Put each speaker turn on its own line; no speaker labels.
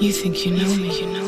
You think you know me.